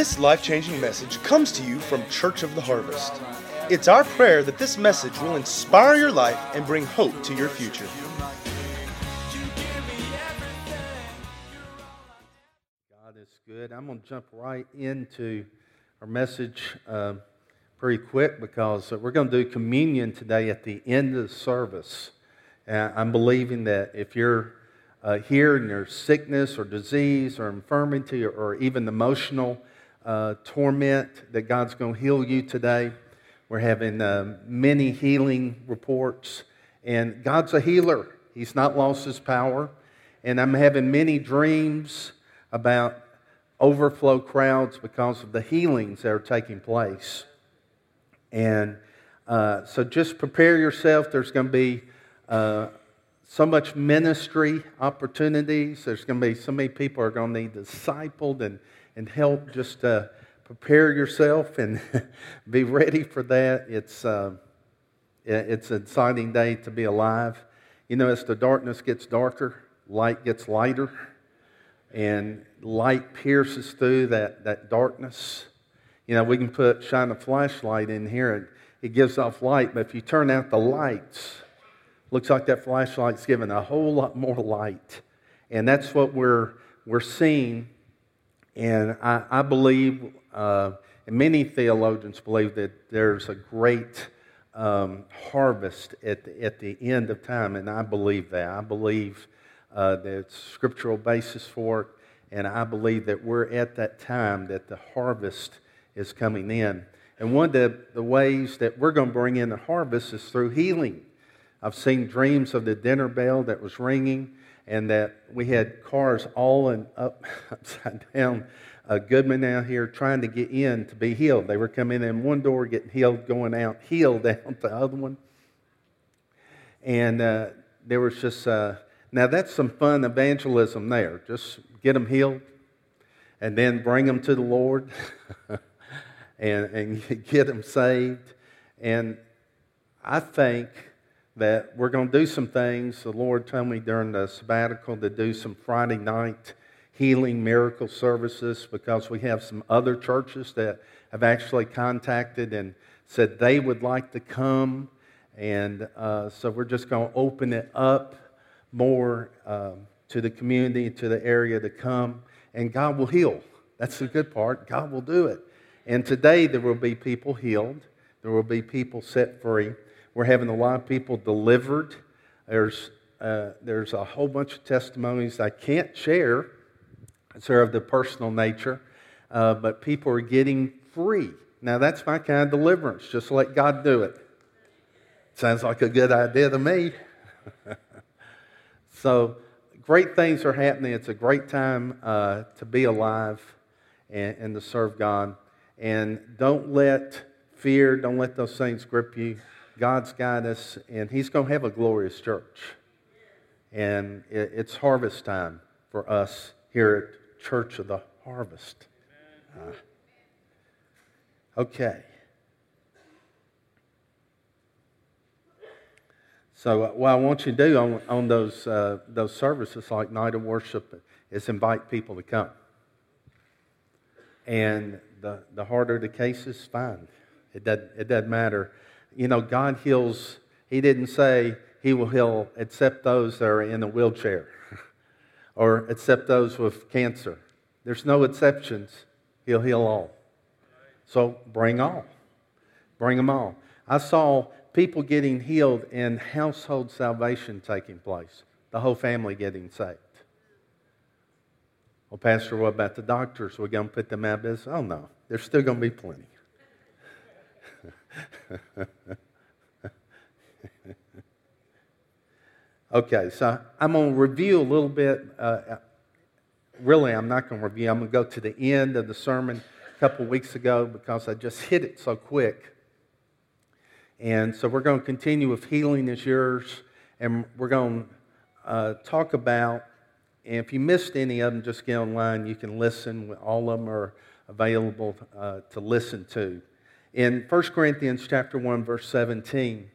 This life changing message comes to you from Church of the Harvest. It's our prayer that this message will inspire your life and bring hope to your future. God is good. I'm going to jump right into our message uh, pretty quick because we're going to do communion today at the end of the service. And I'm believing that if you're uh, here and there's sickness or disease or infirmity or, or even emotional uh, torment, that God's going to heal you today. We're having uh, many healing reports, and God's a healer. He's not lost his power. And I'm having many dreams about overflow crowds because of the healings that are taking place. And uh, so just prepare yourself. There's going to be uh, so much ministry opportunities. There's going to be so many people are going to need discipled and, and help just uh, prepare yourself and be ready for that. It's, uh, it's an exciting day to be alive. You know, as the darkness gets darker, light gets lighter, and light pierces through that, that darkness. You know, we can put shine a flashlight in here and it gives off light, but if you turn out the lights, Looks like that flashlight's giving a whole lot more light. And that's what we're, we're seeing. And I, I believe, uh, and many theologians believe, that there's a great um, harvest at the, at the end of time. And I believe that. I believe uh, scriptural basis for it. And I believe that we're at that time that the harvest is coming in. And one of the, the ways that we're going to bring in the harvest is through healing. I've seen dreams of the dinner bell that was ringing and that we had cars all in, up, upside down. Uh, Goodman out here trying to get in to be healed. They were coming in one door, getting healed, going out, healed out the other one. And uh, there was just, uh, now that's some fun evangelism there. Just get them healed and then bring them to the Lord and, and get them saved. And I think that we're going to do some things. The Lord told me during the sabbatical to do some Friday night healing miracle services because we have some other churches that have actually contacted and said they would like to come. And uh, so we're just going to open it up more um, to the community, to the area to come, and God will heal. That's the good part. God will do it. And today there will be people healed, there will be people set free. We're having a lot of people delivered. There's, uh, there's a whole bunch of testimonies I can't share. They're of the personal nature, uh, but people are getting free. Now, that's my kind of deliverance. Just let God do it. Sounds like a good idea to me. so, great things are happening. It's a great time uh, to be alive and, and to serve God. And don't let fear, don't let those things grip you. God's got us, and He's going to have a glorious church. And it's harvest time for us here at Church of the Harvest. Uh, okay. So, uh, what I want you to do on, on those, uh, those services, like night of worship, is invite people to come. And the, the harder the case is, fine. It doesn't, it doesn't matter you know, God heals, He didn't say He will heal except those that are in a wheelchair or except those with cancer. There's no exceptions. He'll heal all. So bring all. Bring them all. I saw people getting healed and household salvation taking place, the whole family getting saved. Well, Pastor, what about the doctors? We're going to put them out of business? Oh, no. There's still going to be plenty. okay, so I'm going to review a little bit. Uh, really, I'm not going to review. I'm going to go to the end of the sermon a couple weeks ago because I just hit it so quick. And so we're going to continue with Healing is Yours, and we're going to uh, talk about, and if you missed any of them, just get online. You can listen. All of them are available uh, to listen to. In 1 Corinthians chapter 1, verse 17,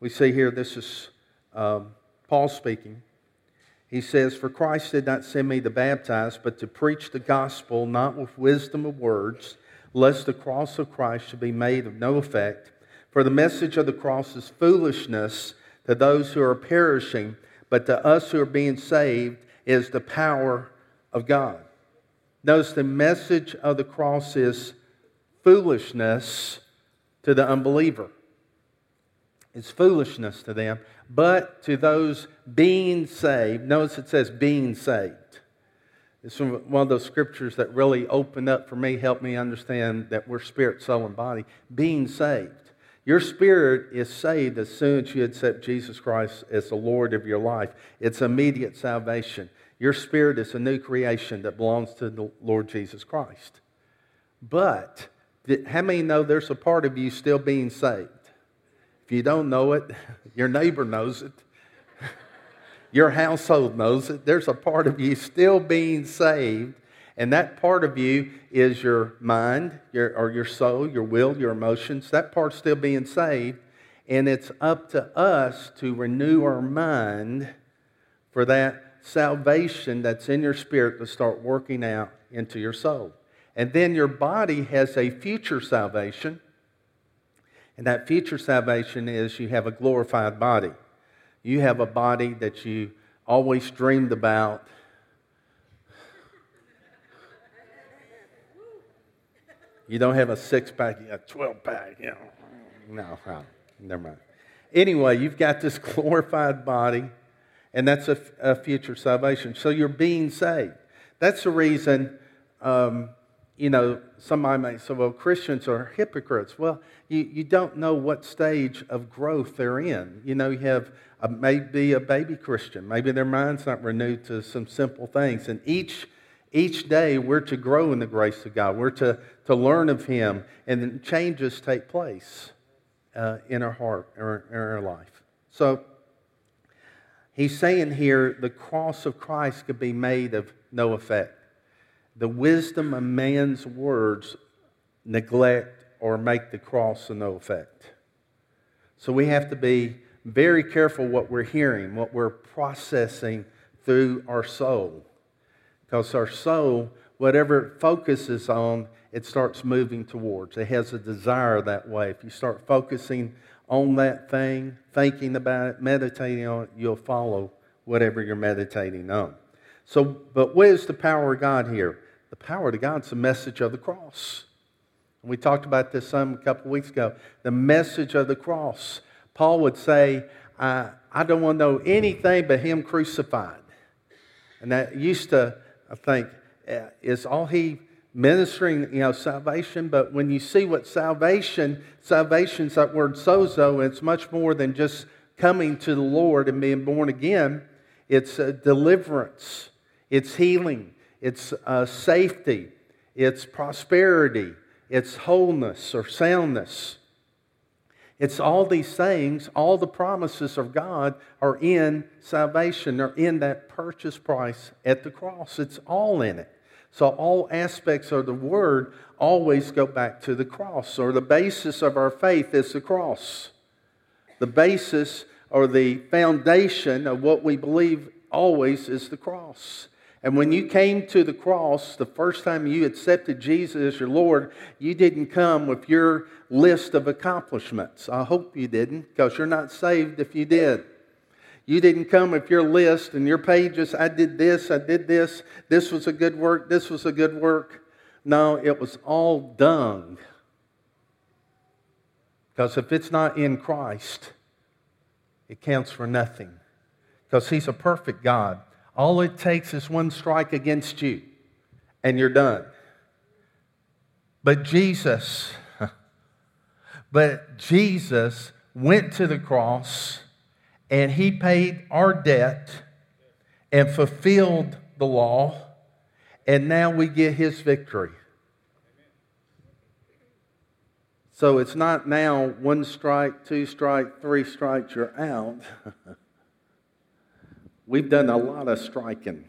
we see here this is um, Paul speaking. He says, For Christ did not send me to baptize, but to preach the gospel, not with wisdom of words, lest the cross of Christ should be made of no effect. For the message of the cross is foolishness to those who are perishing, but to us who are being saved is the power of God. Notice the message of the cross is foolishness to the unbeliever. It's foolishness to them, but to those being saved, notice it says being saved. It's one of those scriptures that really opened up for me, helped me understand that we're spirit, soul, and body. Being saved. Your spirit is saved as soon as you accept Jesus Christ as the Lord of your life. It's immediate salvation. Your spirit is a new creation that belongs to the Lord Jesus Christ. But how many know there's a part of you still being saved? If you don't know it, your neighbor knows it. Your household knows it. There's a part of you still being saved, and that part of you is your mind, your, or your soul, your will, your emotions. That part's still being saved, and it's up to us to renew our mind for that salvation that's in your spirit to start working out into your soul. And then your body has a future salvation, and that future salvation is you have a glorified body. You have a body that you always dreamed about. You don't have a six pack, you got a 12 pack. You know. No, no, never mind. Anyway, you've got this glorified body, and that's a, a future salvation. So you're being saved. That's the reason um, you know, somebody might say, well, Christians are hypocrites. Well, you, you don't know what stage of growth they're in. You know, you have a, maybe a baby Christian. Maybe their mind's not renewed to some simple things. And each, each day we're to grow in the grace of God. We're to, to learn of Him. And then changes take place uh, in our heart, or in our life. So he's saying here the cross of Christ could be made of no effect the wisdom of man's words neglect or make the cross of no effect. So we have to be very careful what we're hearing, what we're processing through our soul. Because our soul, whatever it focuses on, it starts moving towards. It has a desire that way. If you start focusing on that thing, thinking about it, meditating on it, you'll follow whatever you're meditating on. So, but what is the power of God here? The power of God's the message of the cross. And we talked about this some a couple weeks ago. The message of the cross. Paul would say, I, I don't want to know anything but Him crucified. And that used to, I think, uh, is all He ministering, you know, salvation. But when you see what salvation, salvation's that word sozo, it's much more than just coming to the Lord and being born again. It's deliverance, it's healing, it's uh, safety, it's prosperity, it's wholeness or soundness. It's all these things, all the promises of God are in salvation, are in that purchase price at the cross. It's all in it. So, all aspects of the Word always go back to the cross, or the basis of our faith is the cross. The basis or the foundation of what we believe always is the cross. And when you came to the cross, the first time you accepted Jesus as your Lord, you didn't come with your list of accomplishments. I hope you didn't, because you're not saved if you did. You didn't come with your list and your pages. I did this, I did this, this was a good work, this was a good work. No, it was all dung. Because if it's not in Christ, it counts for nothing. Because He's a perfect God. All it takes is one strike against you, and you're done. But Jesus, but Jesus went to the cross and he paid our debt and fulfilled the law, and now we get his victory. So it's not now one strike, two strike, three strikes, you're out. We've done a lot of striking.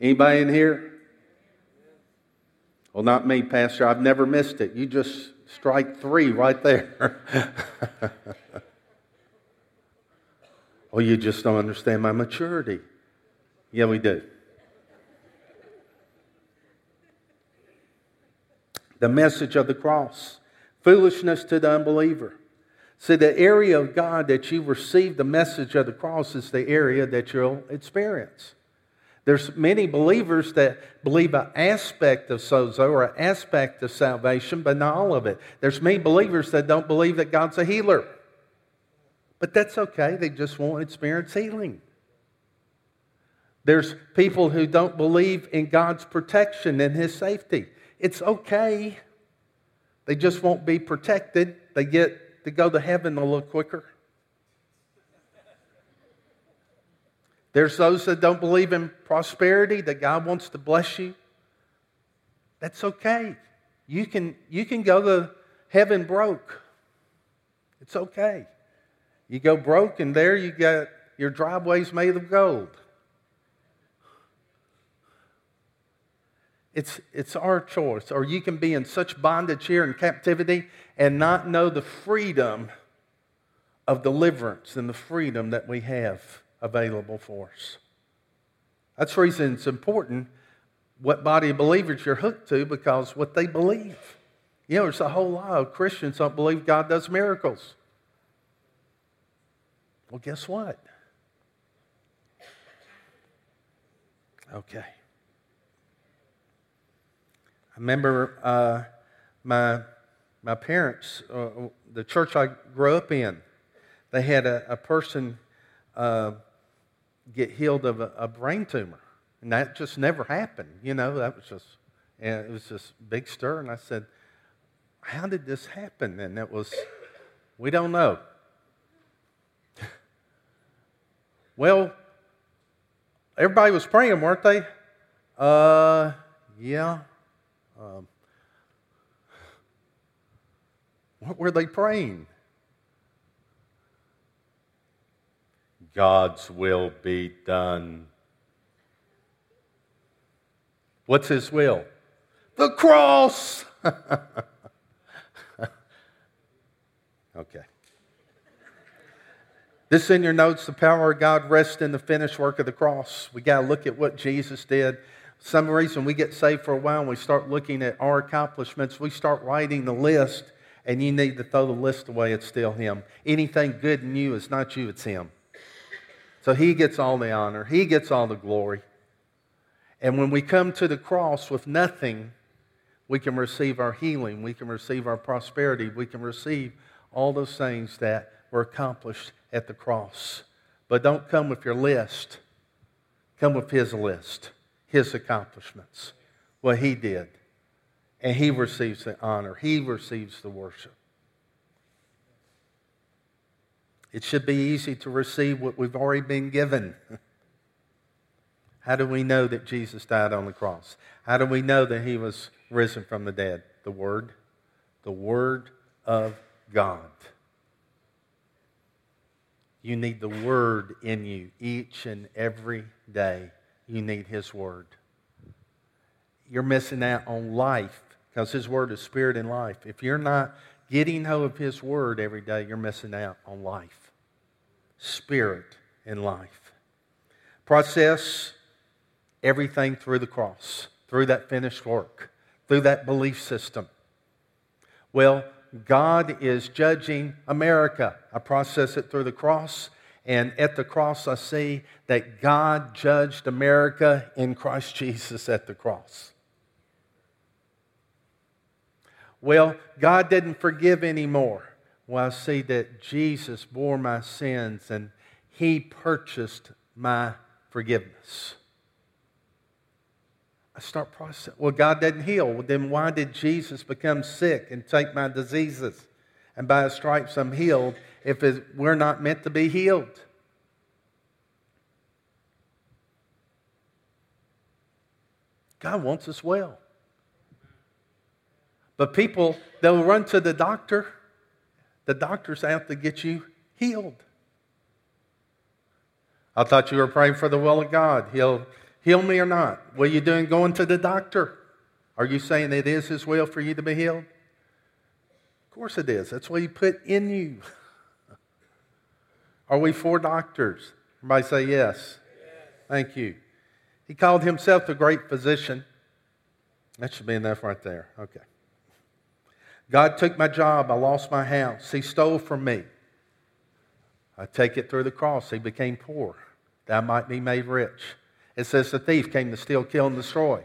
Anybody in here? Well, not me, Pastor. I've never missed it. You just strike three right there. oh, you just don't understand my maturity. Yeah, we do. The message of the cross foolishness to the unbeliever. See, the area of God that you receive the message of the cross is the area that you'll experience. There's many believers that believe an aspect of sozo or an aspect of salvation, but not all of it. There's many believers that don't believe that God's a healer. But that's okay. They just won't experience healing. There's people who don't believe in God's protection and His safety. It's okay. They just won't be protected. They get to go to heaven a little quicker. There's those that don't believe in prosperity, that God wants to bless you. That's okay. You can, you can go to heaven broke. It's okay. You go broke, and there you got your driveways made of gold. It's, it's our choice. Or you can be in such bondage here in captivity and not know the freedom of deliverance and the freedom that we have available for us. That's the reason it's important what body of believers you're hooked to because what they believe. You know, there's a whole lot of Christians don't believe God does miracles. Well, guess what? Okay. I remember uh, my, my parents, uh, the church I grew up in, they had a, a person uh, get healed of a, a, brain tumor. And that just never happened. You know, that was just, and it was just big stir. And I said, How did this happen? And it was, We don't know. well, everybody was praying, weren't they? Uh, yeah. Um, what were they praying? God's will be done. What's His will? The cross! okay. This in your notes, the power of God rests in the finished work of the cross. We got to look at what Jesus did. Some reason we get saved for a while and we start looking at our accomplishments, we start writing the list, and you need to throw the list away. It's still Him. Anything good in you is not you, it's Him. So he gets all the honor, he gets all the glory. And when we come to the cross with nothing, we can receive our healing, we can receive our prosperity, we can receive all those things that were accomplished at the cross. But don't come with your list, come with his list, his accomplishments, what he did. And he receives the honor, he receives the worship. It should be easy to receive what we've already been given. How do we know that Jesus died on the cross? How do we know that he was risen from the dead? The Word. The Word of God. You need the Word in you each and every day. You need His Word. You're missing out on life because His Word is spirit and life. If you're not getting hold of His Word every day, you're missing out on life spirit, and life. Process everything through the cross, through that finished work, through that belief system. Well, God is judging America. I process it through the cross, and at the cross, I see that God judged America in Christ Jesus at the cross. Well, God didn't forgive anymore. Well, I see that Jesus bore my sins and he purchased my forgiveness. I start processing. Well, God didn't heal. Well, then why did Jesus become sick and take my diseases? And by his stripes I'm healed if we're not meant to be healed. God wants us well. But people, they'll run to the doctor the doctor's out to get you healed. I thought you were praying for the will of God. He'll heal me or not. What are you doing going to the doctor? Are you saying it is His will for you to be healed? Of course it is. That's what He put in you. Are we for doctors? Everybody say yes. yes. Thank you. He called himself the great physician. That should be enough right there. Okay. God took my job. I lost my house. He stole from me. I take it through the cross. He became poor that I might be made rich. It says the thief came to steal, kill, and destroy.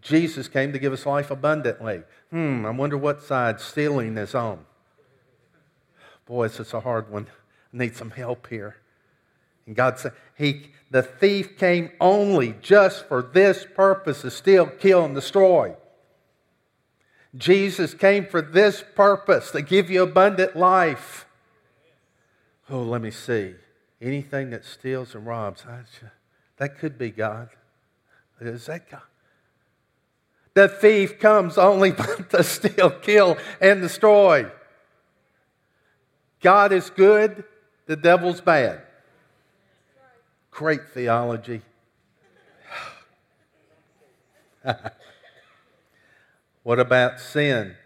Jesus came to give us life abundantly. Hmm, I wonder what side stealing is on. Boy, it's is a hard one. I need some help here. And God said, he, the thief came only just for this purpose to steal, kill, and destroy. Jesus came for this purpose to give you abundant life. Oh, let me see. Anything that steals and robs, that could be God. Is that God? The thief comes only to steal, kill, and destroy. God is good, the devil's bad. Great theology. what about sin?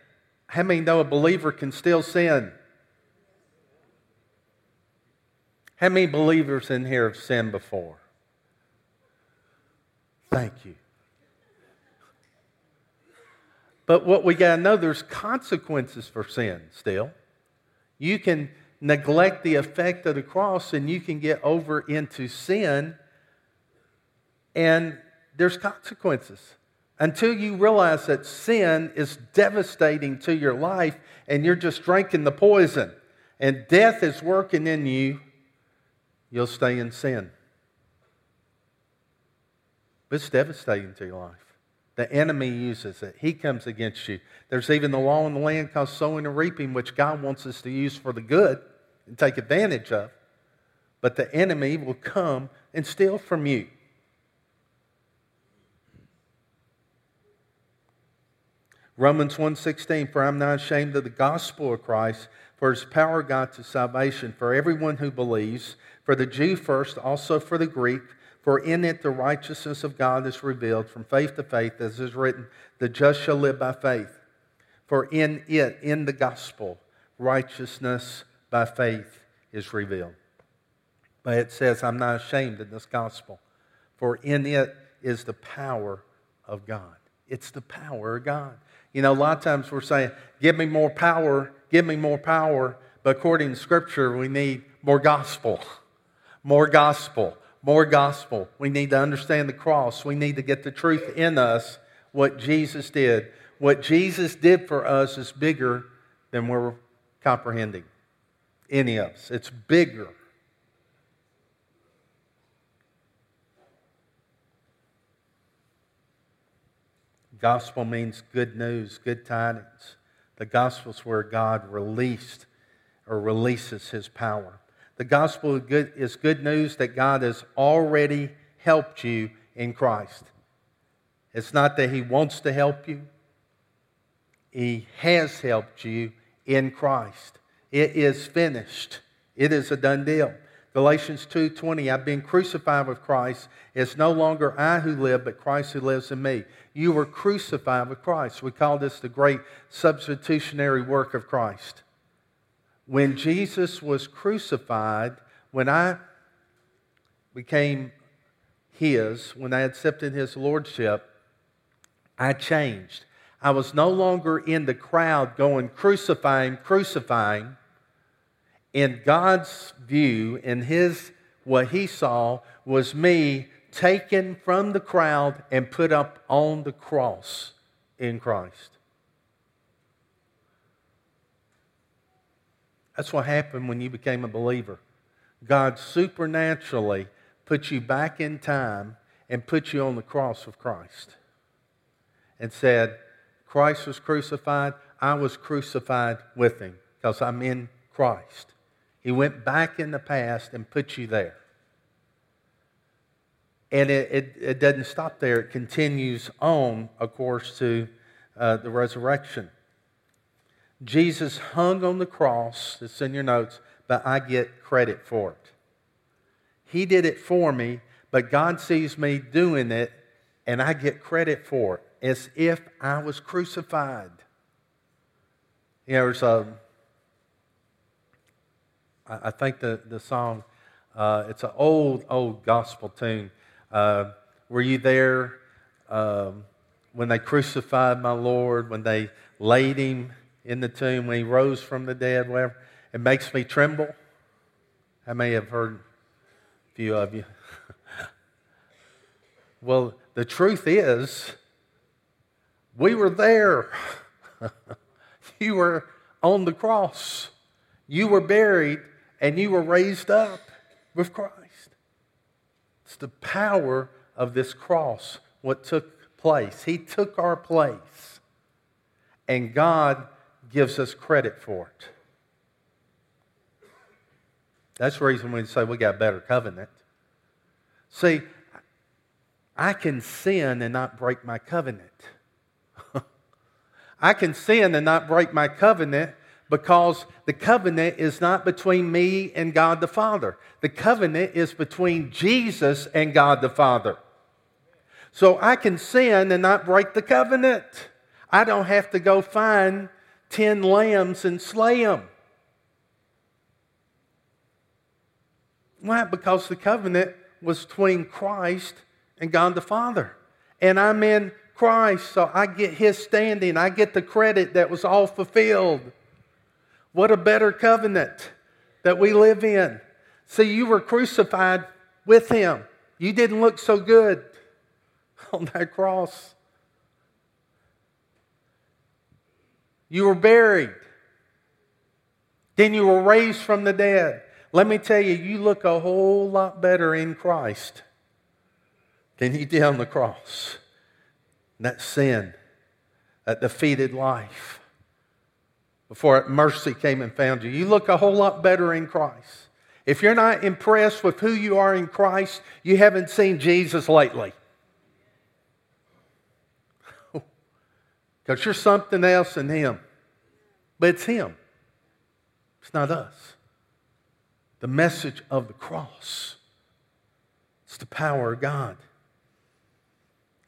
How many know a believer can still sin? How many believers in here have sinned before? Thank you. But what we got to know, there's consequences for sin still. You can neglect the effect of the cross and you can get over into sin, and there's consequences. Until you realize that sin is devastating to your life and you're just drinking the poison and death is working in you, you'll stay in sin. But it's devastating to your life. The enemy uses it. He comes against you. There's even the law in the land called sowing and reaping, which God wants us to use for the good and take advantage of. But the enemy will come and steal from you. Romans 1:16 For I'm not ashamed of the gospel of Christ for his power God to salvation for everyone who believes for the Jew first also for the Greek for in it the righteousness of God is revealed from faith to faith, as is written, the just shall live by faith. For in it, in the gospel, righteousness by faith is revealed. But it says, I'm not ashamed of this gospel, for in it is the power of God. It's the power of God. You know, a lot of times we're saying, give me more power, give me more power, but according to Scripture, we need more gospel. More gospel more gospel. We need to understand the cross. We need to get the truth in us, what Jesus did. What Jesus did for us is bigger than we're comprehending. Any of us. It's bigger. Gospel means good news, good tidings. The gospel is where God released or releases his power. The gospel is good news that God has already helped you in Christ. It's not that He wants to help you, He has helped you in Christ. It is finished. It is a done deal. Galatians 2:20 I've been crucified with Christ. It's no longer I who live but Christ who lives in me. You were crucified with Christ. We call this the great substitutionary work of Christ when Jesus was crucified, when I became His, when I accepted His Lordship, I changed. I was no longer in the crowd going crucifying, crucifying. In God's view, in His, what He saw was me taken from the crowd and put up on the cross in Christ. That's what happened when you became a believer. God supernaturally put you back in time and put you on the cross of Christ and said, Christ was crucified, I was crucified with him because I'm in Christ. He went back in the past and put you there. And it, it, it doesn't stop there, it continues on, of course, to uh, the resurrection. Jesus hung on the cross, it's in your notes, but I get credit for it. He did it for me, but God sees me doing it, and I get credit for it as if I was crucified. You know, there's a, I, I think the, the song, uh, it's an old, old gospel tune. Uh, were you there um, when they crucified my Lord, when they laid him in the tomb, when he rose from the dead, whatever? It makes me tremble. I may have heard a few of you. well, the truth is, we were there. you were on the cross. You were buried and you were raised up with Christ. It's the power of this cross, what took place. He took our place, and God gives us credit for it. That's the reason we say we got a better covenant. See, I can sin and not break my covenant. I can sin and not break my covenant because the covenant is not between me and God the Father. The covenant is between Jesus and God the Father. So I can sin and not break the covenant. I don't have to go find 10 lambs and slay them. Why? Because the covenant was between Christ and God the Father. And I'm in Christ, so I get his standing. I get the credit that was all fulfilled. What a better covenant that we live in. See, you were crucified with him. You didn't look so good on that cross. You were buried. Then you were raised from the dead. Let me tell you, you look a whole lot better in Christ than you did on the cross that sin, that defeated life, before mercy came and found you. You look a whole lot better in Christ. If you're not impressed with who you are in Christ, you haven't seen Jesus lately. Because you're something else in Him. But it's Him, it's not us. The message of the cross, it's the power of God.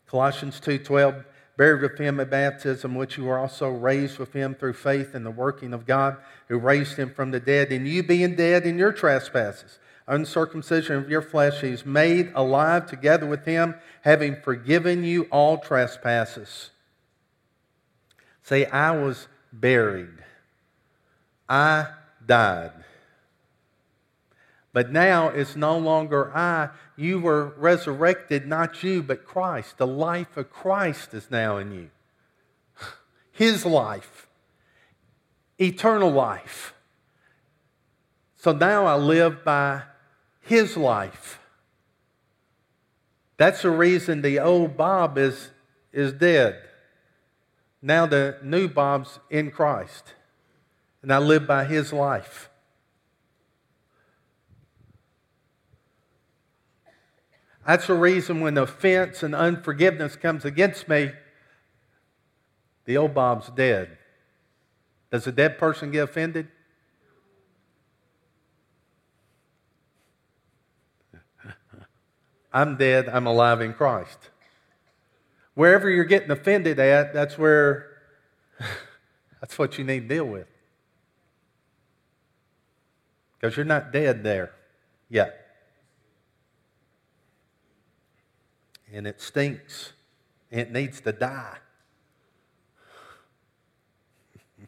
Colossians 2:12 buried with him at baptism which you were also raised with him through faith in the working of God who raised him from the dead. And you being dead in your trespasses uncircumcision of your flesh he's made alive together with him having forgiven you all trespasses. Say I was buried. I died but now it's no longer I. You were resurrected, not you, but Christ. The life of Christ is now in you. His life, eternal life. So now I live by His life. That's the reason the old Bob is, is dead. Now the new Bob's in Christ. And I live by His life. That's the reason when offense and unforgiveness comes against me, the old Bob's dead. Does a dead person get offended? I'm dead, I'm alive in Christ. Wherever you're getting offended at, that's where that's what you need to deal with. Because you're not dead there yet. And it stinks. It needs to die.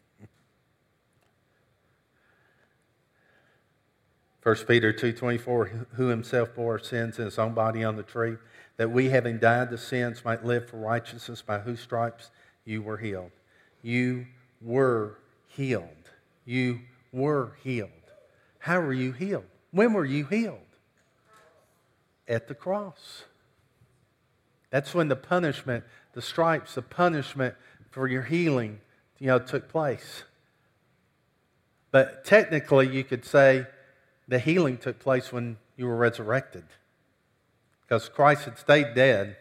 First Peter 2.24, who himself bore our sins in his own body on the tree, that we, having died to sins, might live for righteousness, by whose stripes you were healed. You were healed. You were healed. How were you healed? When were you healed? At the cross. That's when the punishment, the stripes, the punishment for your healing, you know, took place. But technically, you could say the healing took place when you were resurrected. Because Christ had stayed dead.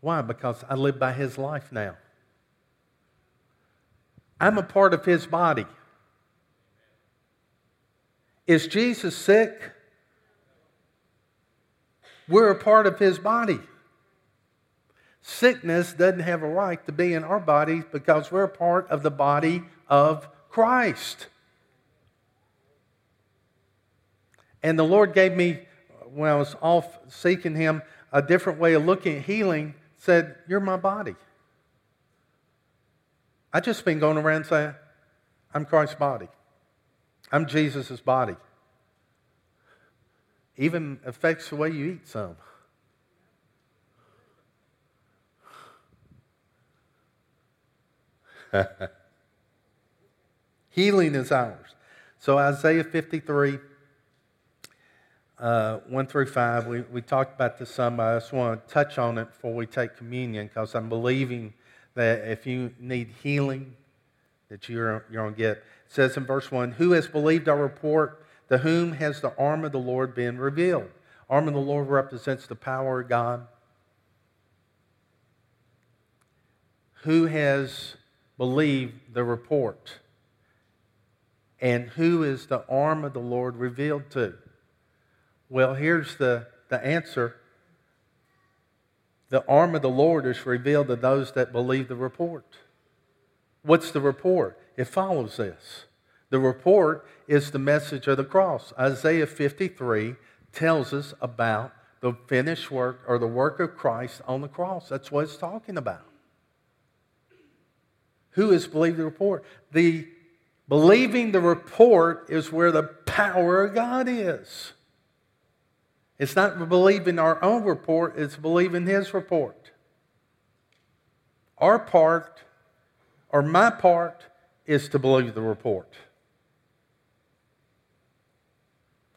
Why? Because I live by his life now. I'm a part of his body. Is Jesus sick? We're a part of his body. Sickness doesn't have a right to be in our body because we're a part of the body of Christ. And the Lord gave me, when I was off seeking him, a different way of looking at healing, said, You're my body. i just been going around saying, I'm Christ's body. I'm Jesus' body. Even affects the way you eat some. Healing is ours. So, Isaiah 53, uh, 1 through 5, we, we talked about this some. but I just want to touch on it before we take communion because I'm believing that if you need healing, that you're, you're going to get. It says in verse 1 Who has believed our report? To whom has the arm of the Lord been revealed? Arm of the Lord represents the power of God. Who has believed the report? And who is the arm of the Lord revealed to? Well, here's the, the answer the arm of the Lord is revealed to those that believe the report. What's the report? It follows this. The report is the message of the cross. Isaiah 53 tells us about the finished work or the work of Christ on the cross. That's what it's talking about. Who has believed the report? The believing the report is where the power of God is. It's not believing our own report, it's believing His report. Our part, or my part, is to believe the report.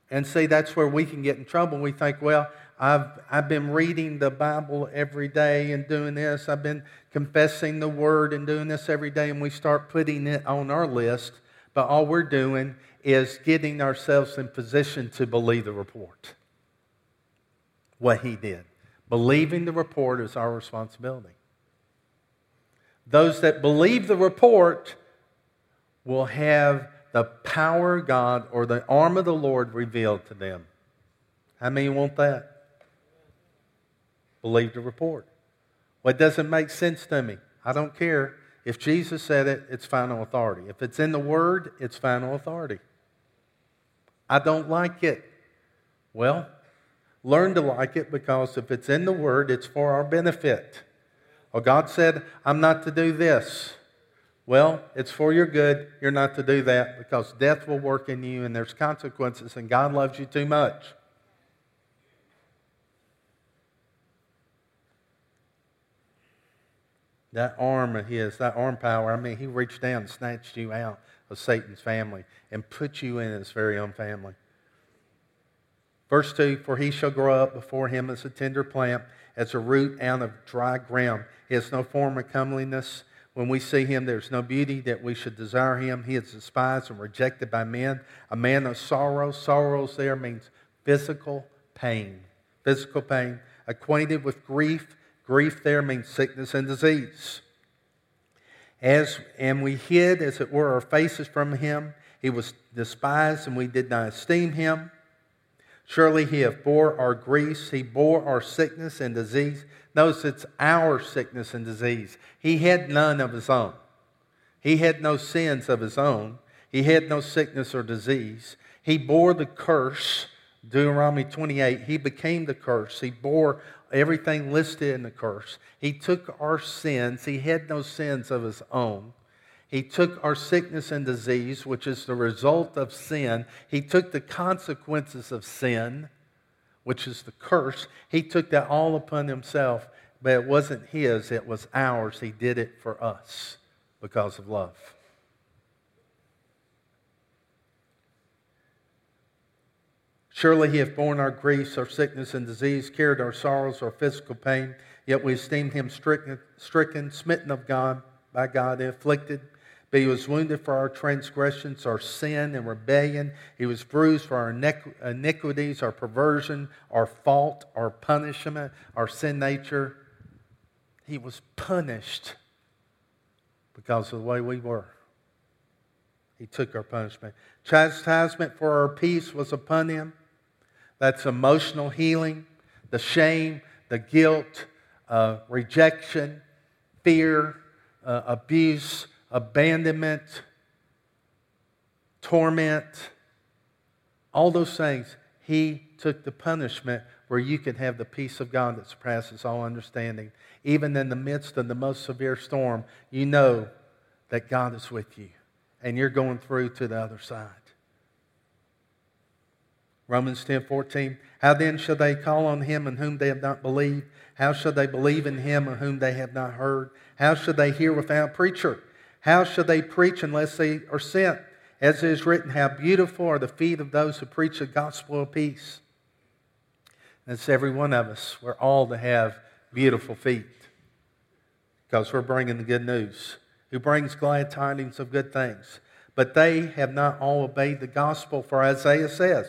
And see, that's where we can get in trouble. We think, well, I've, I've been reading the Bible every day and doing this. I've been confessing the Word and doing this every day, and we start putting it on our list. But all we're doing is getting ourselves in position to believe the report what he did. Believing the report is our responsibility. Those that believe the report will have the power of God or the arm of the Lord revealed to them. How many want that? Believe the report. What doesn't make sense to me? I don't care. If Jesus said it, it's final authority. If it's in the Word, it's final authority. I don't like it. Well, learn to like it because if it's in the Word, it's for our benefit. Well, God said, I'm not to do this. Well, it's for your good. You're not to do that because death will work in you and there's consequences, and God loves you too much. That arm of his, that arm power, I mean, he reached down and snatched you out of Satan's family and put you in his very own family. Verse 2 For he shall grow up before him as a tender plant, as a root out of dry ground. He has no form of comeliness. When we see him, there's no beauty that we should desire him. He is despised and rejected by men, a man of sorrow. Sorrows there means physical pain. Physical pain. Acquainted with grief. Grief there means sickness and disease. As, and we hid, as it were, our faces from him. He was despised, and we did not esteem him. Surely he hath bore our griefs, he bore our sickness and disease. Notice it's our sickness and disease. He had none of his own. He had no sins of his own. He had no sickness or disease. He bore the curse. Deuteronomy 28, he became the curse. He bore everything listed in the curse. He took our sins. He had no sins of his own. He took our sickness and disease, which is the result of sin. He took the consequences of sin, which is the curse. He took that all upon himself, but it wasn't his, it was ours. He did it for us because of love. Surely he hath borne our griefs, our sickness and disease, carried our sorrows, our physical pain, yet we esteemed him stricken, stricken smitten of God, by God, afflicted but he was wounded for our transgressions, our sin and rebellion. He was bruised for our iniquities, our perversion, our fault, our punishment, our sin nature. He was punished because of the way we were. He took our punishment. Chastisement for our peace was upon him. That's emotional healing, the shame, the guilt, uh, rejection, fear, uh, abuse abandonment, torment, all those things. He took the punishment where you could have the peace of God that surpasses all understanding. Even in the midst of the most severe storm, you know that God is with you and you're going through to the other side. Romans 10 14. How then shall they call on him in whom they have not believed? How shall they believe in him in whom they have not heard? How shall they hear without a preacher? How shall they preach unless they are sent? As it is written, How beautiful are the feet of those who preach the gospel of peace. It's every one of us. We're all to have beautiful feet because we're bringing the good news. Who brings glad tidings of good things. But they have not all obeyed the gospel, for Isaiah says,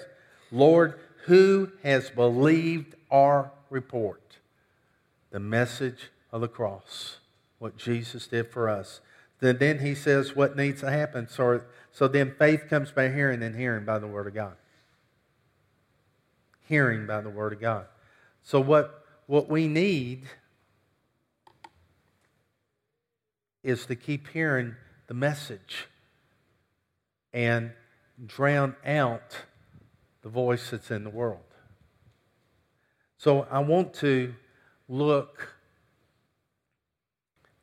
Lord, who has believed our report? The message of the cross, what Jesus did for us. Then, he says what needs to happen. So, so then faith comes by hearing, and hearing by the Word of God. Hearing by the Word of God. So, what, what we need is to keep hearing the message and drown out the voice that's in the world. So I want to look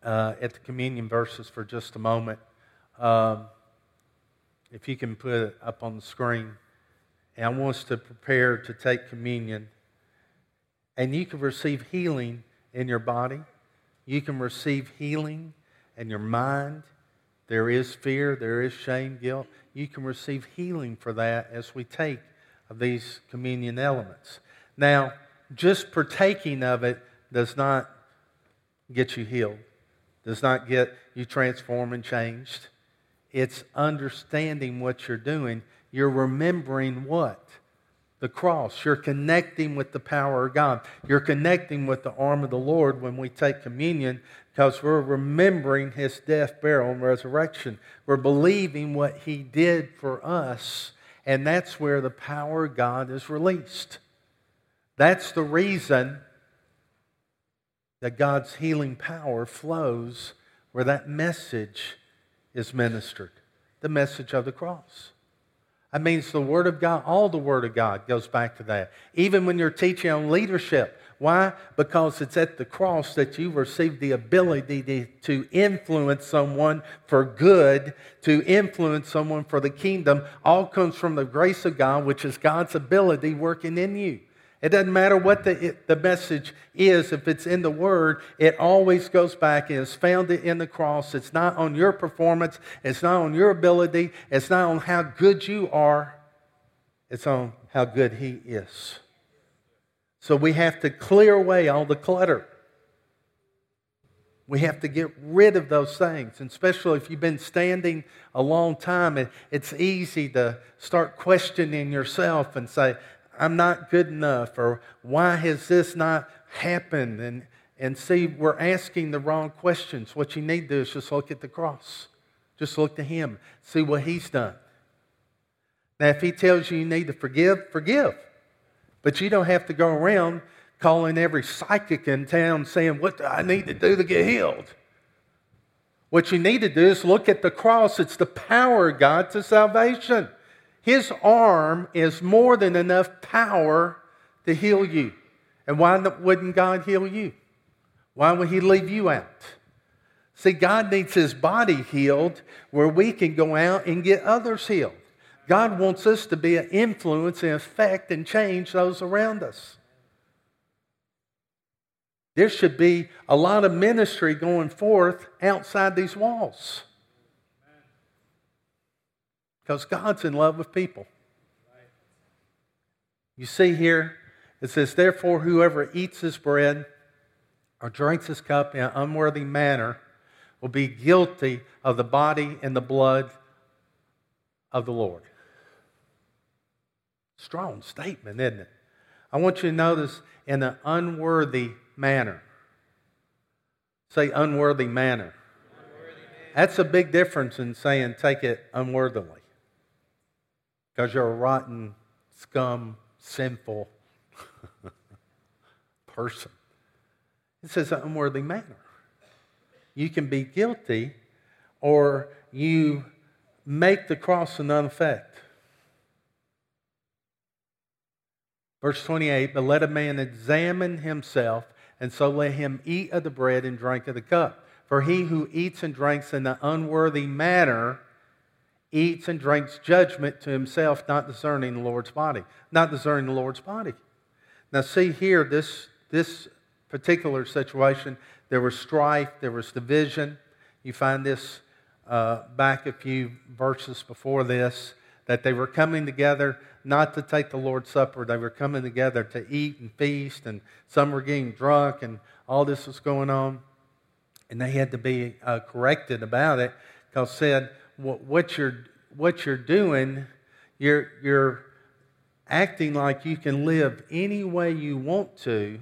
uh, at the communion verses for just a moment. Um, if you can put it up on the screen. And I want us to prepare to take communion. And you can receive healing in your body. You can receive healing in your mind. There is fear, there is shame, guilt. You can receive healing for that as we take of these communion elements. Now, just partaking of it does not get you healed, does not get you transformed and changed. It's understanding what you're doing. You're remembering what? The cross. You're connecting with the power of God. You're connecting with the arm of the Lord when we take communion because we're remembering his death, burial, and resurrection. We're believing what he did for us and that's where the power of God is released. That's the reason that God's healing power flows where that message is ministered the message of the cross. That means the Word of God, all the Word of God goes back to that. Even when you're teaching on leadership, why? Because it's at the cross that you receive the ability to, to influence someone for good, to influence someone for the kingdom. All comes from the grace of God, which is God's ability working in you. It doesn't matter what the, it, the message is, if it's in the Word, it always goes back and is found in the cross. It's not on your performance, it's not on your ability, it's not on how good you are, it's on how good He is. So we have to clear away all the clutter. We have to get rid of those things. And especially if you've been standing a long time, it's easy to start questioning yourself and say, I'm not good enough, or why has this not happened? And, and see, we're asking the wrong questions. What you need to do is just look at the cross, just look to Him, see what He's done. Now, if He tells you you need to forgive, forgive. But you don't have to go around calling every psychic in town saying, What do I need to do to get healed? What you need to do is look at the cross. It's the power of God to salvation. His arm is more than enough power to heal you. And why wouldn't God heal you? Why would He leave you out? See, God needs His body healed where we can go out and get others healed. God wants us to be an influence and affect and change those around us. There should be a lot of ministry going forth outside these walls. Because God's in love with people. You see here, it says, Therefore, whoever eats this bread or drinks this cup in an unworthy manner will be guilty of the body and the blood of the Lord. Strong statement, isn't it? I want you to notice in an unworthy manner. Say unworthy manner. Unworthy That's a big difference in saying take it unworthily. Because you're a rotten, scum, sinful person. It says an unworthy manner. You can be guilty or you make the cross a non effect. Verse 28 But let a man examine himself, and so let him eat of the bread and drink of the cup. For he who eats and drinks in the unworthy manner eats and drinks judgment to himself, not discerning the Lord's body. Not discerning the Lord's body. Now, see here, this, this particular situation, there was strife, there was division. You find this uh, back a few verses before this, that they were coming together not to take the Lord's Supper. They were coming together to eat and feast, and some were getting drunk, and all this was going on. And they had to be uh, corrected about it because said, what, you're, what you're doing, you're, you're acting like you can live any way you want to,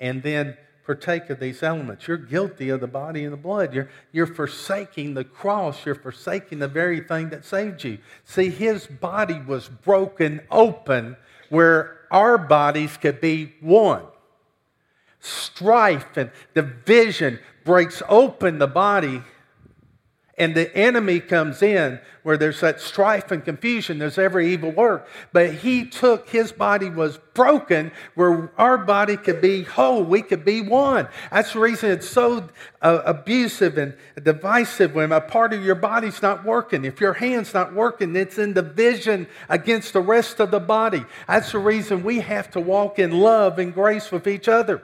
and then partake of these elements. You're guilty of the body and the blood. You're, you're forsaking the cross. You're forsaking the very thing that saved you. See, his body was broken open where our bodies could be one. Strife and division breaks open the body and the enemy comes in where there's that strife and confusion, there's every evil work. But he took, his body was broken where our body could be whole, we could be one. That's the reason it's so uh, abusive and divisive when a part of your body's not working. If your hand's not working, it's in division against the rest of the body. That's the reason we have to walk in love and grace with each other.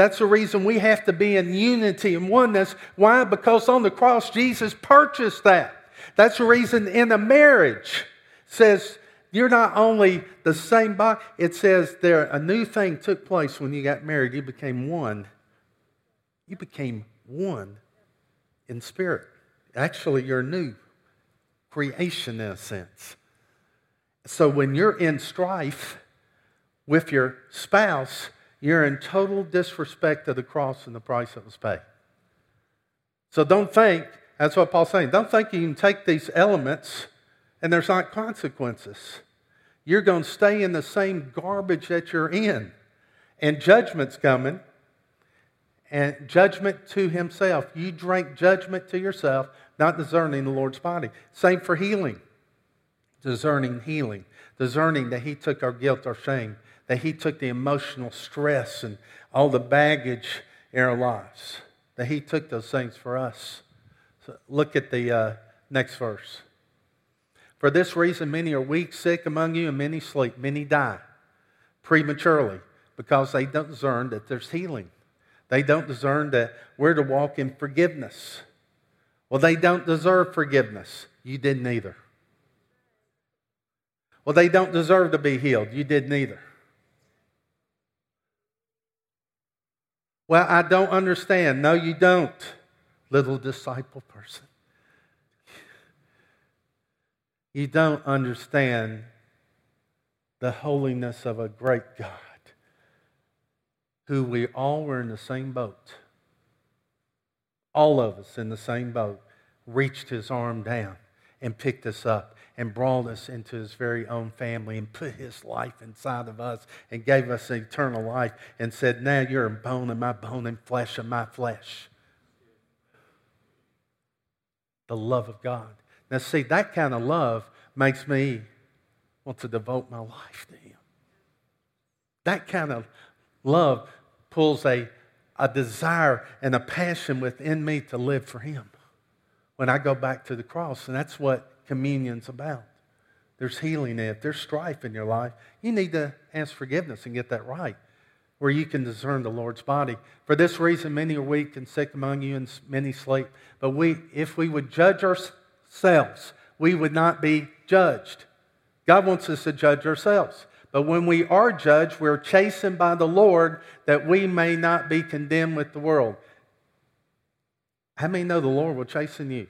That's the reason we have to be in unity and oneness. Why? Because on the cross, Jesus purchased that. That's the reason in a marriage says you're not only the same body, it says there a new thing took place when you got married. You became one. You became one in spirit. Actually, you're new creation in a sense. So when you're in strife with your spouse, you're in total disrespect of the cross and the price that was paid. So don't think, that's what Paul's saying, don't think you can take these elements and there's not consequences. You're going to stay in the same garbage that you're in. And judgment's coming. And judgment to himself. You drink judgment to yourself, not discerning the Lord's body. Same for healing. Discerning healing. Discerning that he took our guilt, our shame, that He took the emotional stress and all the baggage in our lives, that He took those things for us. So look at the uh, next verse. For this reason, many are weak, sick among you, and many sleep. Many die prematurely because they don't discern that there's healing. They don't discern that we're to walk in forgiveness. Well, they don't deserve forgiveness. You didn't either. Well, they don't deserve to be healed. You didn't either. Well, I don't understand. No, you don't, little disciple person. You don't understand the holiness of a great God who we all were in the same boat. All of us in the same boat reached his arm down and picked us up and brought us into his very own family and put his life inside of us and gave us eternal life and said, Now you're a bone of my bone and flesh of my flesh. The love of God. Now, see, that kind of love makes me want to devote my life to him. That kind of love pulls a, a desire and a passion within me to live for him when I go back to the cross. And that's what communion's about. There's healing in it. There's strife in your life. You need to ask forgiveness and get that right, where you can discern the Lord's body. For this reason, many are weak and sick among you, and many sleep. But we, if we would judge ourselves, we would not be judged. God wants us to judge ourselves. But when we are judged, we're chastened by the Lord that we may not be condemned with the world. How many know the Lord will chasten you?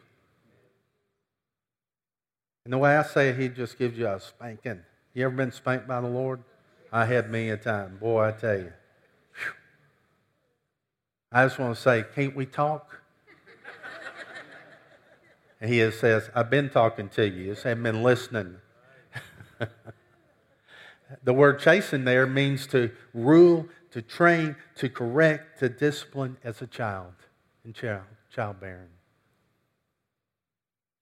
And the way I say it, he just gives you a spanking. You ever been spanked by the Lord? I had many a time. Boy, I tell you. Whew. I just want to say, can't we talk? and he says, I've been talking to you. He I've been listening. the word chasing there means to rule, to train, to correct, to discipline as a child in child, childbearing.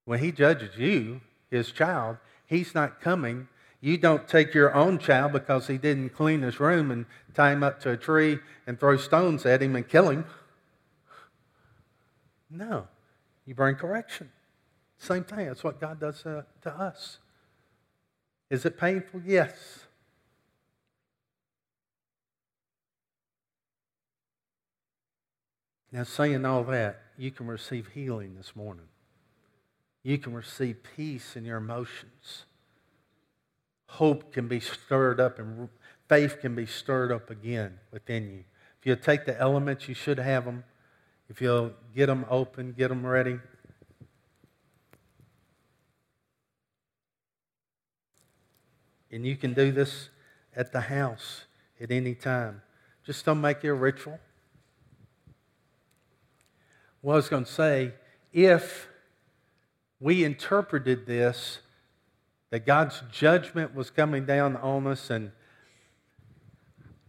When he judges you, his child, he's not coming You don't take your own child because he didn't clean his room and tie him up to a tree and throw stones at him and kill him. No, you bring correction. Same thing. That's what God does to, to us. Is it painful? Yes. Now, saying all that, you can receive healing this morning. You can receive peace in your emotions. Hope can be stirred up and faith can be stirred up again within you. If you take the elements, you should have them. If you'll get them open, get them ready. And you can do this at the house at any time. Just don't make it a ritual. Well, I was going to say, if we interpreted this that God's judgment was coming down on us, and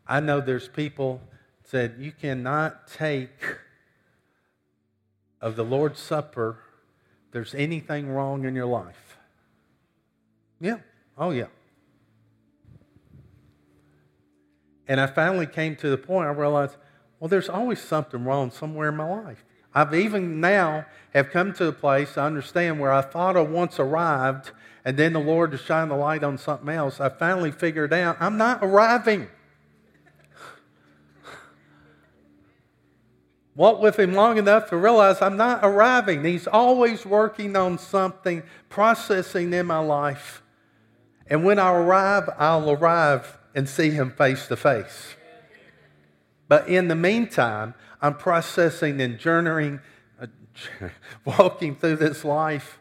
I know there's people said you cannot take of the Lord's Supper there's anything wrong in your life. Yeah. Oh, yeah. And I finally came to the point I realized, well, there's always something wrong somewhere in my life. I've even now have come to a place I understand where I thought I once arrived, and then the Lord to shine the light on something else. I finally figured out I'm not arriving. Walk with Him long enough to realize I'm not arriving. He's always working on something, processing in my life. And when I arrive, I'll arrive and see Him face to face. But in the meantime, I'm processing and journeying, uh, walking through this life,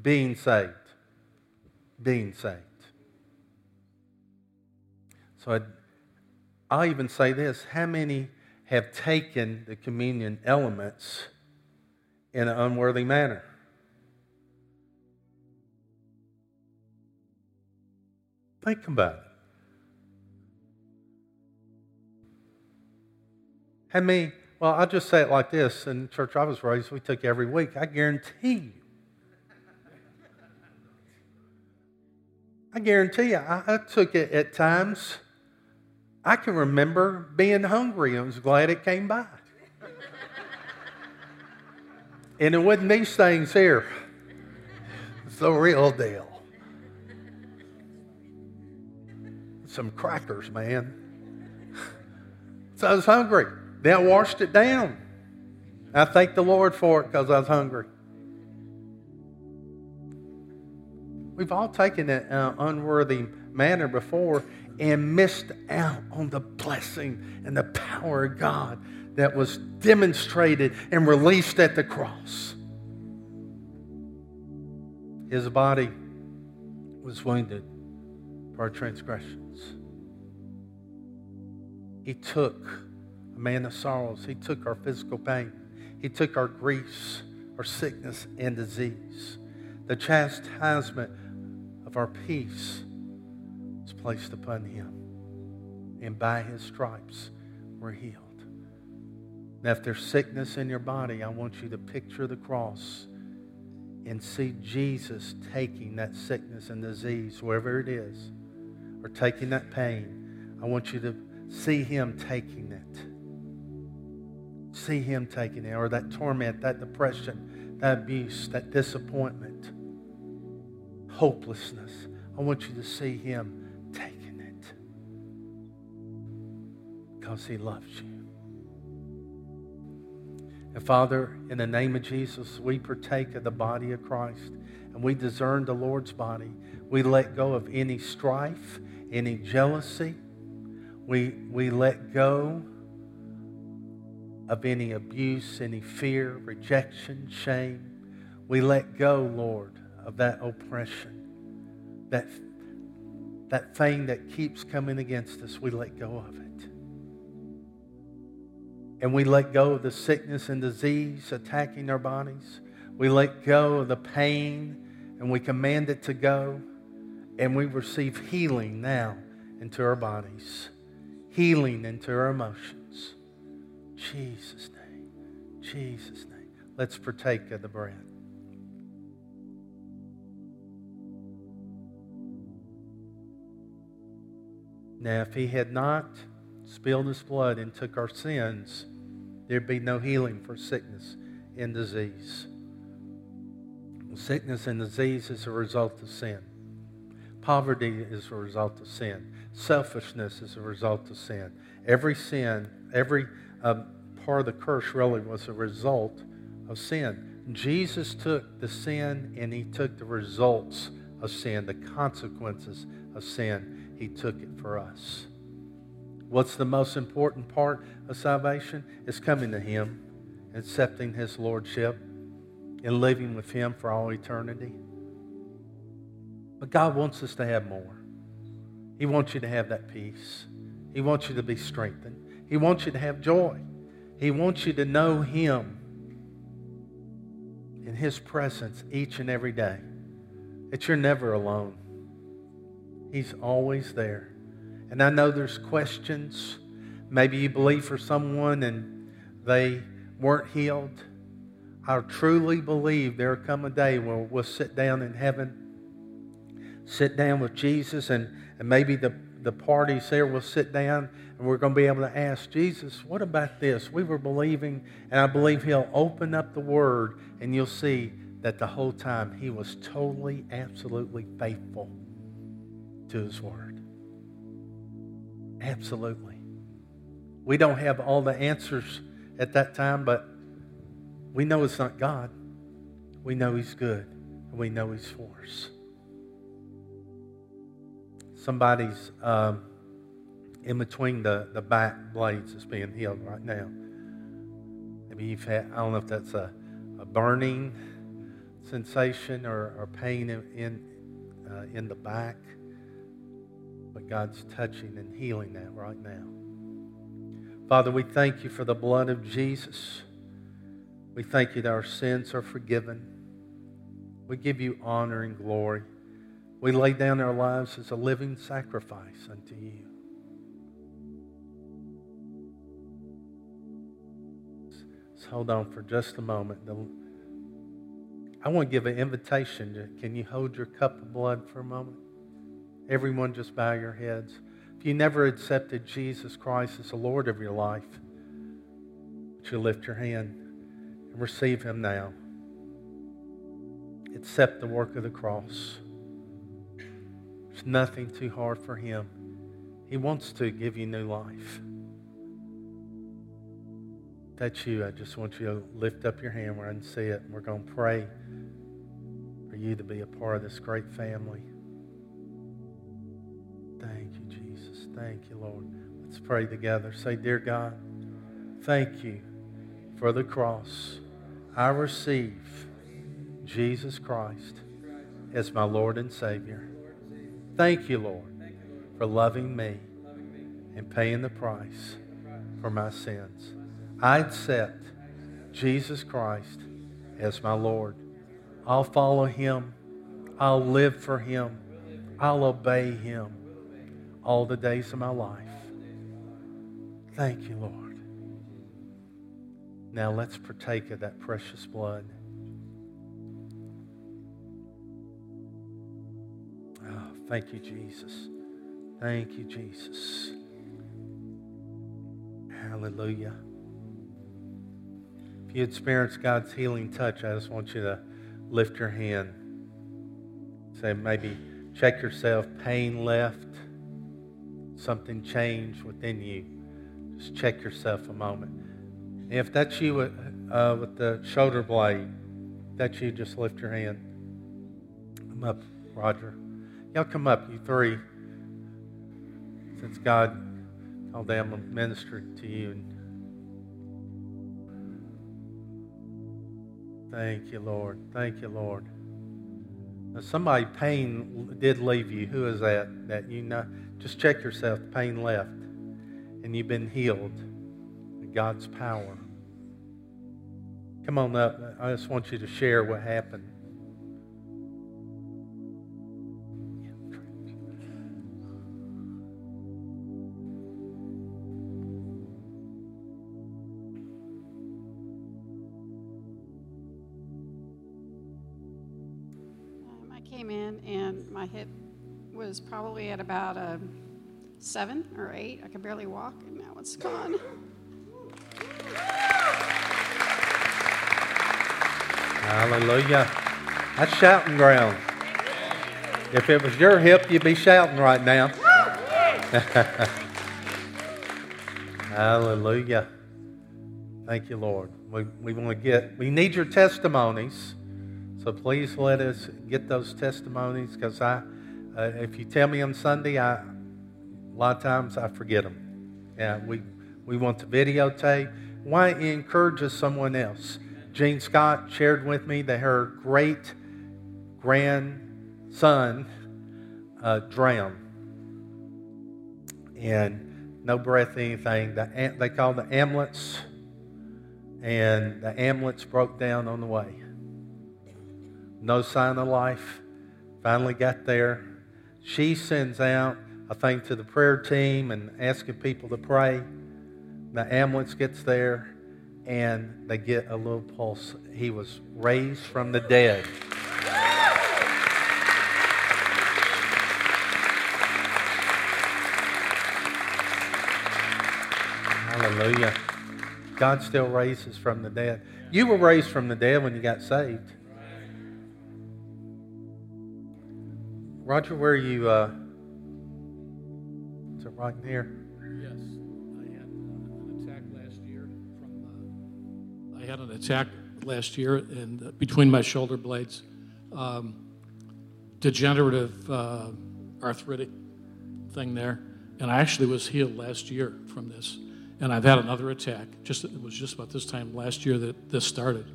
being saved. Being saved. So I'd, I'll even say this how many have taken the communion elements in an unworthy manner? Think about it. How many, well, I'll just say it like this. In church I was raised, we took every week. I guarantee you. I guarantee you, I, I took it at times. I can remember being hungry and was glad it came by. and it wasn't these things here. It's the real deal. Some crackers, man. So I was hungry. I washed it down. I thank the Lord for it because I was hungry. We've all taken an uh, unworthy manner before and missed out on the blessing and the power of God that was demonstrated and released at the cross. His body was wounded for our transgressions. He took man of sorrows. He took our physical pain, He took our griefs, our sickness, and disease. The chastisement of our peace was placed upon Him. And by His stripes, we're healed. Now, if there's sickness in your body, I want you to picture the cross and see Jesus taking that sickness and disease, wherever it is, or taking that pain. I want you to see Him taking it see Him taking it, or that torment, that depression, that abuse, that disappointment, hopelessness. I want you to see Him taking it because He loves you. And Father, in the name of Jesus, we partake of the body of Christ and we discern the Lord's body. We let go of any strife, any jealousy. We, we let go of any abuse, any fear, rejection, shame. We let go, Lord, of that oppression, that, that thing that keeps coming against us. We let go of it. And we let go of the sickness and disease attacking our bodies. We let go of the pain and we command it to go. And we receive healing now into our bodies, healing into our emotions. Jesus' name. Jesus' name. Let's partake of the bread. Now, if he had not spilled his blood and took our sins, there'd be no healing for sickness and disease. Sickness and disease is a result of sin. Poverty is a result of sin. Selfishness is a result of sin. Every sin, every um, part of the curse really was a result of sin. Jesus took the sin and he took the results of sin, the consequences of sin. He took it for us. What's the most important part of salvation? Is coming to him, accepting his lordship, and living with him for all eternity. But God wants us to have more. He wants you to have that peace. He wants you to be strengthened. He wants you to have joy. He wants you to know Him in His presence each and every day. That you're never alone. He's always there. And I know there's questions. Maybe you believe for someone and they weren't healed. I truly believe there'll come a day where we'll sit down in heaven, sit down with Jesus, and, and maybe the, the parties there will sit down and we're going to be able to ask Jesus, what about this? We were believing, and I believe He'll open up the Word, and you'll see that the whole time He was totally, absolutely faithful to His Word. Absolutely. We don't have all the answers at that time, but we know it's not God. We know He's good, and we know He's for us. Somebody's. Um, in between the, the back blades that's being healed right now. Maybe you've had, I don't know if that's a, a burning sensation or, or pain in, in, uh, in the back, but God's touching and healing that right now. Father, we thank you for the blood of Jesus. We thank you that our sins are forgiven. We give you honor and glory. We lay down our lives as a living sacrifice unto you. Hold on for just a moment. I want to give an invitation. Can you hold your cup of blood for a moment? Everyone, just bow your heads. If you never accepted Jesus Christ as the Lord of your life, would you lift your hand and receive Him now? Accept the work of the cross. There's nothing too hard for Him. He wants to give you new life that's you, I just want you to lift up your hand where I can see it. We're going to pray for you to be a part of this great family. Thank you, Jesus. Thank you, Lord. Let's pray together. Say, Dear God, thank you for the cross. I receive Jesus Christ as my Lord and Savior. Thank you, Lord, for loving me and paying the price for my sins. I accept Jesus Christ as my Lord. I'll follow him. I'll live for him. I'll obey him all the days of my life. Thank you, Lord. Now let's partake of that precious blood. Oh, thank you, Jesus. Thank you, Jesus. Hallelujah. You experience God's healing touch, I just want you to lift your hand. Say, maybe check yourself, pain left, something changed within you. Just check yourself a moment. If that's you uh, with the shoulder blade, that's you, just lift your hand. Come up, Roger. Y'all come up, you three. Since God called them minister to you. Thank you, Lord. Thank you, Lord. Now, somebody pain did leave you. Who is that? That you know? Just check yourself. Pain left, and you've been healed. God's power. Come on up. I just want you to share what happened. At about a seven or eight. I could barely walk, and now it's gone. Hallelujah. That's shouting ground. If it was your hip, you'd be shouting right now. Hallelujah. Thank you, Lord. We, we want to get, we need your testimonies. So please let us get those testimonies because I, uh, if you tell me on Sunday, I, a lot of times I forget them. Yeah, we, we want to videotape. Why encourage someone else? Jean Scott shared with me that her great grandson uh, drowned. And no breath, anything. The, they called the ambulance, and the ambulance broke down on the way. No sign of life. Finally got there. She sends out a thing to the prayer team and asking people to pray. The ambulance gets there and they get a little pulse. He was raised from the dead. Hallelujah. God still raises from the dead. You were raised from the dead when you got saved. Roger, where are you? Uh, is it right near? Yes. I had an attack last year and uh, between my shoulder blades, um, degenerative uh, arthritic thing there, and I actually was healed last year from this. And I've had another attack. Just it was just about this time last year that this started,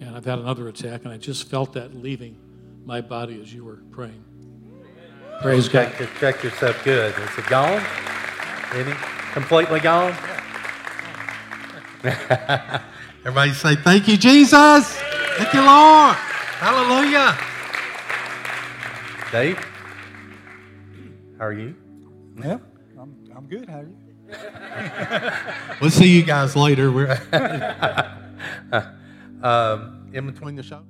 and I've had another attack, and I just felt that leaving my body as you were praying. Praise God. Check, check yourself good. Is it gone? Any completely gone? Everybody say, Thank you, Jesus. Thank you, Lord. Hallelujah. Dave, how are you? Yeah, I'm, I'm good. How are you? we'll see you guys later. We're um, in between the show.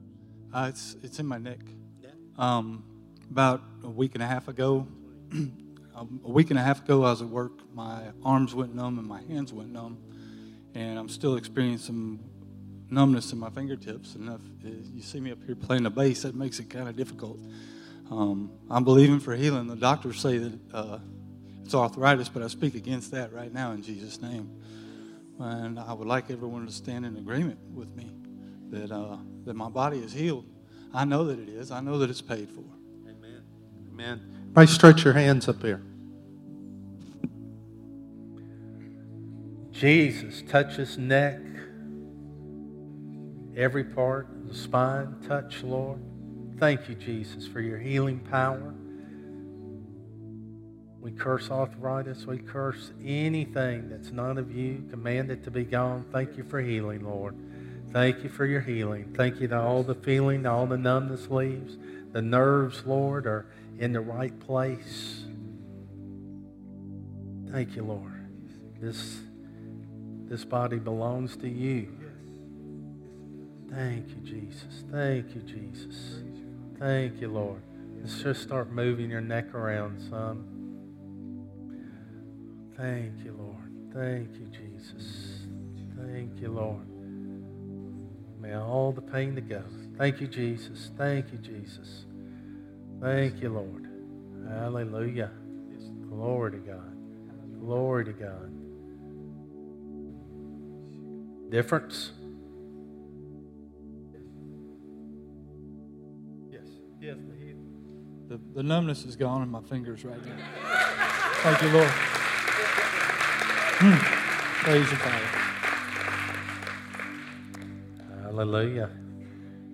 Uh, it's it's in my neck. Yeah. Um, about a week and a half ago, um, a week and a half ago, I was at work. My arms went numb and my hands went numb and I'm still experiencing some numbness in my fingertips. And if, you see me up here playing the bass, that makes it kind of difficult. Um, I'm believing for healing. The doctors say that uh, it's arthritis, but I speak against that right now in Jesus' name. And I would like everyone to stand in agreement with me that uh, that my body is healed. I know that it is. I know that it's paid for. Amen. Amen. Everybody, stretch your hands up here. Jesus, touch his neck, every part of the spine, touch, Lord. Thank you, Jesus, for your healing power. We curse arthritis. We curse anything that's none of you. Command it to be gone. Thank you for healing, Lord. Thank you for your healing. Thank you that all the feeling, all the numbness leaves. The nerves, Lord, are in the right place. Thank you, Lord. This this body belongs to you. Thank you, Jesus. Thank you, Jesus. Thank you, Lord. Let's just start moving your neck around, son. Thank you, Lord. Thank you, Jesus. Thank you, Lord. May all the pain to go. Thank you, Jesus. Thank you, Jesus. Thank you, Lord. Hallelujah. Glory to God. Glory to God difference? Yes, yes. The, the numbness is gone in my fingers right now. Thank you, Lord. Hmm. Praise the Father. Hallelujah.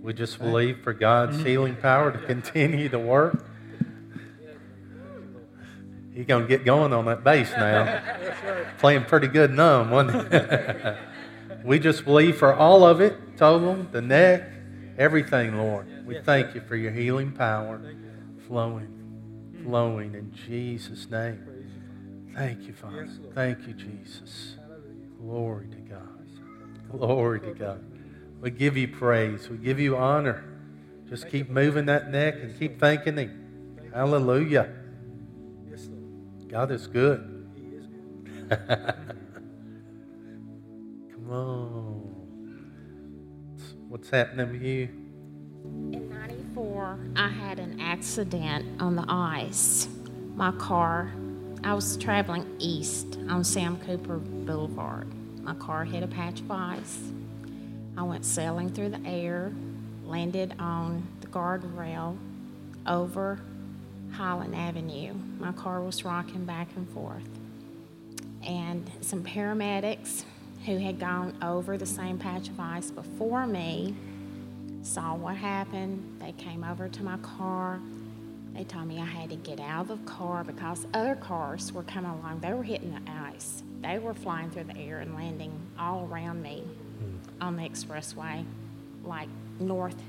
We just believe for God's healing power to continue to work. He's going to get going on that bass now. Playing pretty good numb, wasn't he? We just believe for all of it, total, the neck, everything, Lord. We thank you for your healing power flowing, flowing in Jesus' name. Thank you, Father. Thank you, Jesus. Glory to God. Glory to God. We give you praise. We give you honor. Just keep moving that neck and keep thanking Him. Hallelujah. God is good. Come on. What's happening with you? In 94, I had an accident on the ice. My car, I was traveling east on Sam Cooper Boulevard. My car hit a patch of ice. I went sailing through the air, landed on the guardrail over Highland Avenue. My car was rocking back and forth. And some paramedics who had gone over the same patch of ice before me saw what happened. They came over to my car. They told me I had to get out of the car because other cars were coming along. They were hitting the ice. They were flying through the air and landing all around me on the expressway, like northwest,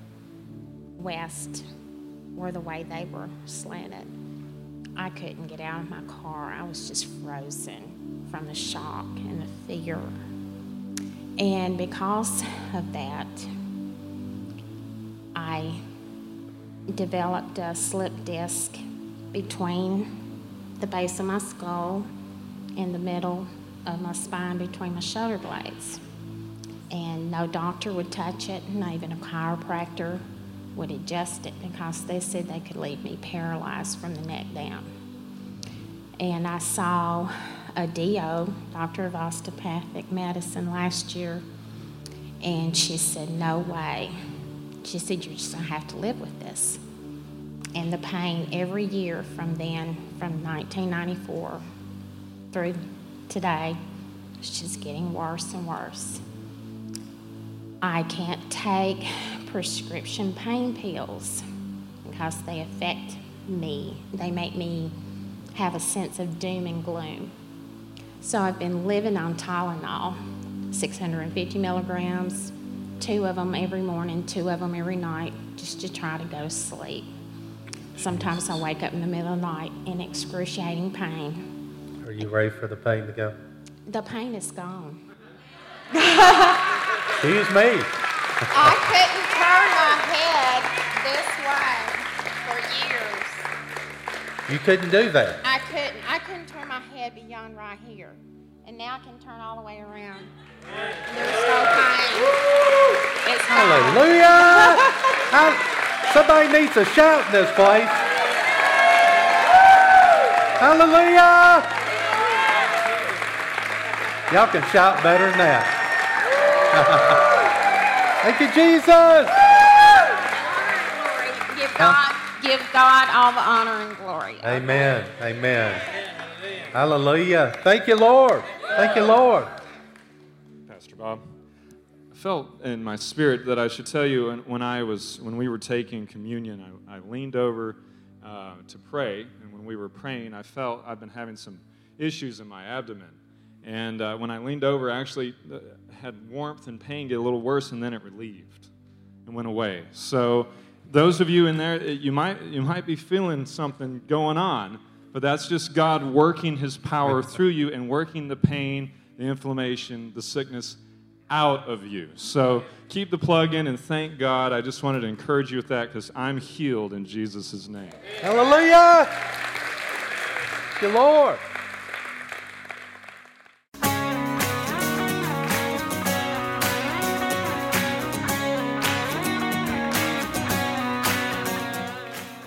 were the way they were slanted. I couldn't get out of my car. I was just frozen from the shock and the fear. And because of that, I developed a slip disc between the base of my skull and the middle of my spine between my shoulder blades. No doctor would touch it, not even a chiropractor would adjust it because they said they could leave me paralyzed from the neck down. And I saw a DO, Doctor of Osteopathic Medicine, last year, and she said, No way. She said, You're just going to have to live with this. And the pain every year from then, from 1994 through today, is just getting worse and worse. I can't take prescription pain pills because they affect me. They make me have a sense of doom and gloom. So I've been living on Tylenol, 650 milligrams, two of them every morning, two of them every night, just to try to go to sleep. Sometimes I wake up in the middle of the night in excruciating pain. Are you ready for the pain to go? The pain is gone. Excuse me. I couldn't turn my head this way for years. You couldn't do that. I couldn't. I couldn't turn my head beyond right here, and now I can turn all the way around. There's no pain. It's. Hallelujah! Hall- Somebody needs to shout in this place. Hallelujah! Y'all can shout better than that. Thank you, Jesus. Give God, give God all the honor and glory. Amen. Amen. Hallelujah. Thank you, Lord. Thank you, Lord. Pastor Bob. I felt in my spirit that I should tell you when, when I was when we were taking communion, I, I leaned over uh, to pray, and when we were praying, I felt I've been having some issues in my abdomen, and uh, when I leaned over, I actually uh, had warmth and pain get a little worse, and then it relieved and went away. So those of you in there, you might you might be feeling something going on, but that's just God working His power through you and working the pain, the inflammation, the sickness out of you. So keep the plug in and thank God. I just wanted to encourage you with that because I'm healed in Jesus' name. Hallelujah. Thank you, Lord.